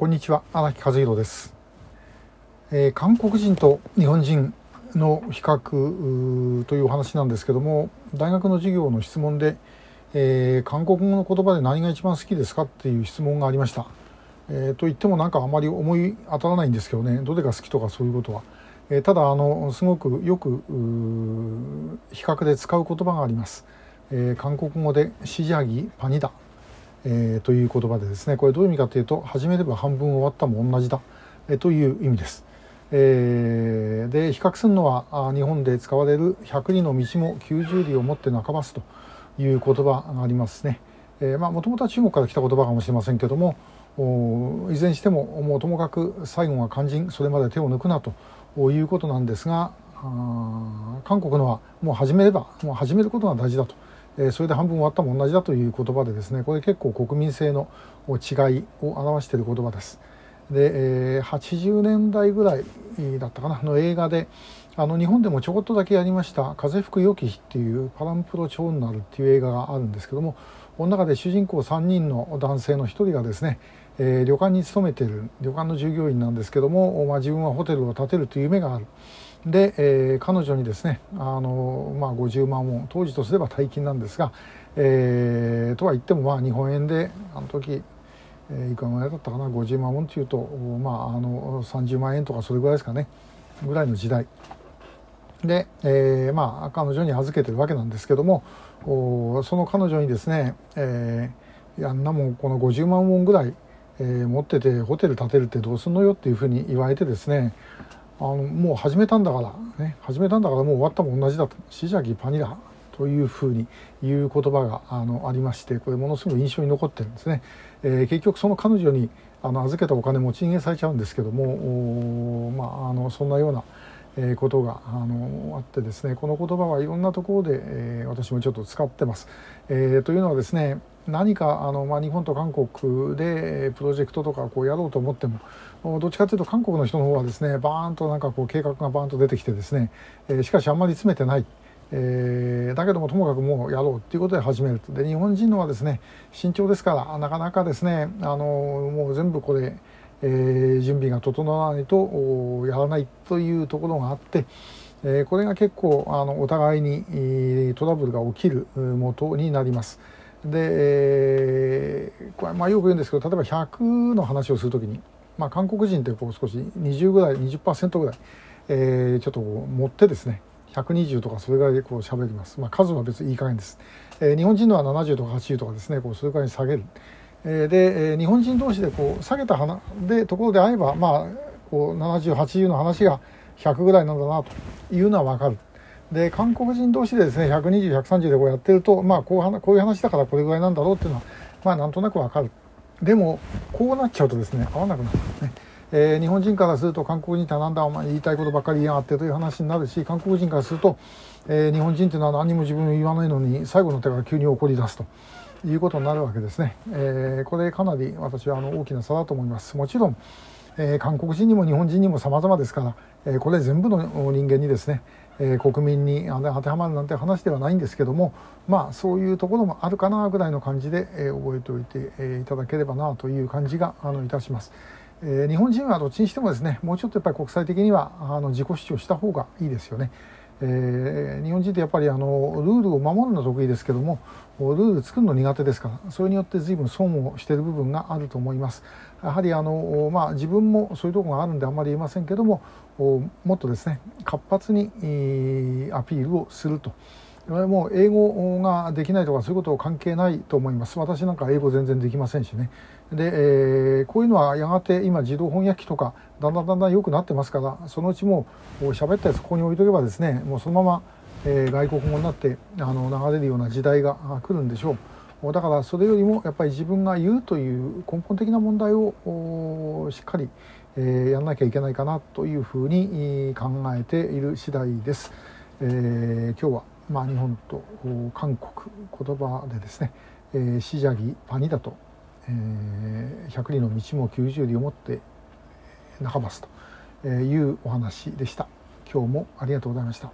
こんにちは。荒木和弘です、えー、韓国人と日本人の比較というお話なんですけども大学の授業の質問で、えー、韓国語の言葉で何が一番好きですかっていう質問がありました、えー、と言ってもなんかあまり思い当たらないんですけどね。どれが好きとかそういうことは、えただあのすごくよく比較で使う言葉があります、え韓国語でシジャギパニダ。えー、という言葉でですねこれどういう意味かというと始めれば半分終わったも同じだ、えー、という意味です。えー、で比較するのは日本で使われる「百里の道も九十里をもって半ばす」という言葉がありますね。えー、まあもともとは中国から来た言葉かもしれませんけどもいずれにしてももうともかく最後が肝心それまで手を抜くなということなんですが韓国のはもう始めればもう始めることが大事だと。それで半分終わったも同じだという言葉でですねこれ結構国民性の違いを表している言葉です。で、え、80年代ぐらいだったかなの映画であの日本でもちょこっとだけやりました「風吹く良き日」っていうパランプロ超になるっていう映画があるんですけどもこの中で主人公3人の男性の1人がですね、旅館に勤めている旅館の従業員なんですけども、まあ、自分はホテルを建てるという夢がある。で、えー、彼女にですねあの、まあ、50万ウォン当時とすれば大金なんですが、えー、とは言ってもまあ日本円であの時、えー、いくらぐらいだったかな50万ウォンというと、まあ、あの30万円とかそれぐらいですかねぐらいの時代。で、えー、まあ彼女に預けてるわけなんですけどもおその彼女にですね、えー、いやんなもんこの50万ウォンぐらい、えー、持っててホテル建てるってどうすんのよっていうふうに言われてですねあのもう始めたんだからね始めたんだからもう終わったも同じだと「シジャギパニラ」というふうに言う言葉があのありましてこれものすごい印象に残ってるんですね。えー、結局その彼女にあの預けたお金持ち逃げされちゃうんですけどもまあ、あのそんなようなえことがあのあってですねこの言葉はいろんなところで、えー、私もちょっと使ってます。えー、というのはですね何かあの、まあ、日本と韓国でプロジェクトとかこうやろうと思ってもどっちかというと韓国の人の方はですねバーンとなんかこう計画がバーンと出てきてですね、えー、しかしあんまり詰めてない。えー、だけどもともかくもうやろうということで始めるとで日本人のはですね慎重ですからなかなかですねあのもう全部これえー、準備が整わないとやらないというところがあって、えー、これが結構あのお互いにトラブルが起きる元になります。で、えー、これまあよく言うんですけど例えば100の話をする時に、まあ、韓国人ってこう少し20ぐらい20%ぐらい、えー、ちょっと持ってですね120とかそれぐらいでこう喋ります、まあ、数は別にいい加減です、えー、日本人のは70とか80とかですねこうそれくらいに下げる。で日本人同士でこう下げた花でところで会えばまあこう7080の話が100ぐらいなんだなというのは分かる。で韓国人同士でですね120130でこうやってるとまあこうこういう話だからこれぐらいなんだろうっていうのはまあなんとなく分かる。でもこうなっちゃうとですね合わなくなるんですね。えー、日本人からすると韓国人ってなんだお前言いたいことばっかり言いやがってという話になるし韓国人からすると、えー、日本人っていうのは何も自分言わないのに最後の手が急に怒り出すと。いうことになるわけですね。えー、これかなり私はあの大きな差だと思います。もちろん、えー、韓国人にも日本人にも様々ですから、えー、これ全部の人間にですね、えー、国民に当てはまるなんて話ではないんですけどもまあそういうところもあるかなぐらいの感じで、えー、覚えておいて、えー、いただければなという感じがあのいたします。え、日本人はどっちにしてもですねもうちょっとやっぱり国際的にはあの自己主張した方がいいですよね。えー、日本人ってやっぱりあのルールを守るの得意ですけどもルール作るの苦手ですからそれによって随分損をしている部分があると思いますやはりあの、まあ、自分もそういうところがあるんであんまり言えませんけどももっとですね活発にアピールをすると。もう英語ができないとかそういうこと関係ないと思います。私なんか英語全然できませんしね。で、えー、こういうのはやがて今自動翻訳機とかだんだんだんだん良くなってますからそのうちもう喋ったやつここに置いとけばですねもうそのまま、えー、外国語になってあの流れるような時代が来るんでしょう。だからそれよりもやっぱり自分が言うという根本的な問題をしっかり、えー、やんなきゃいけないかなというふうに考えている次第です。え、今日はまあ、日本と韓国言葉でですね「えー、シジャギパニだと」えー「百里の道も九十里をもって半ばす」というお話でした。今日もありがとうございました。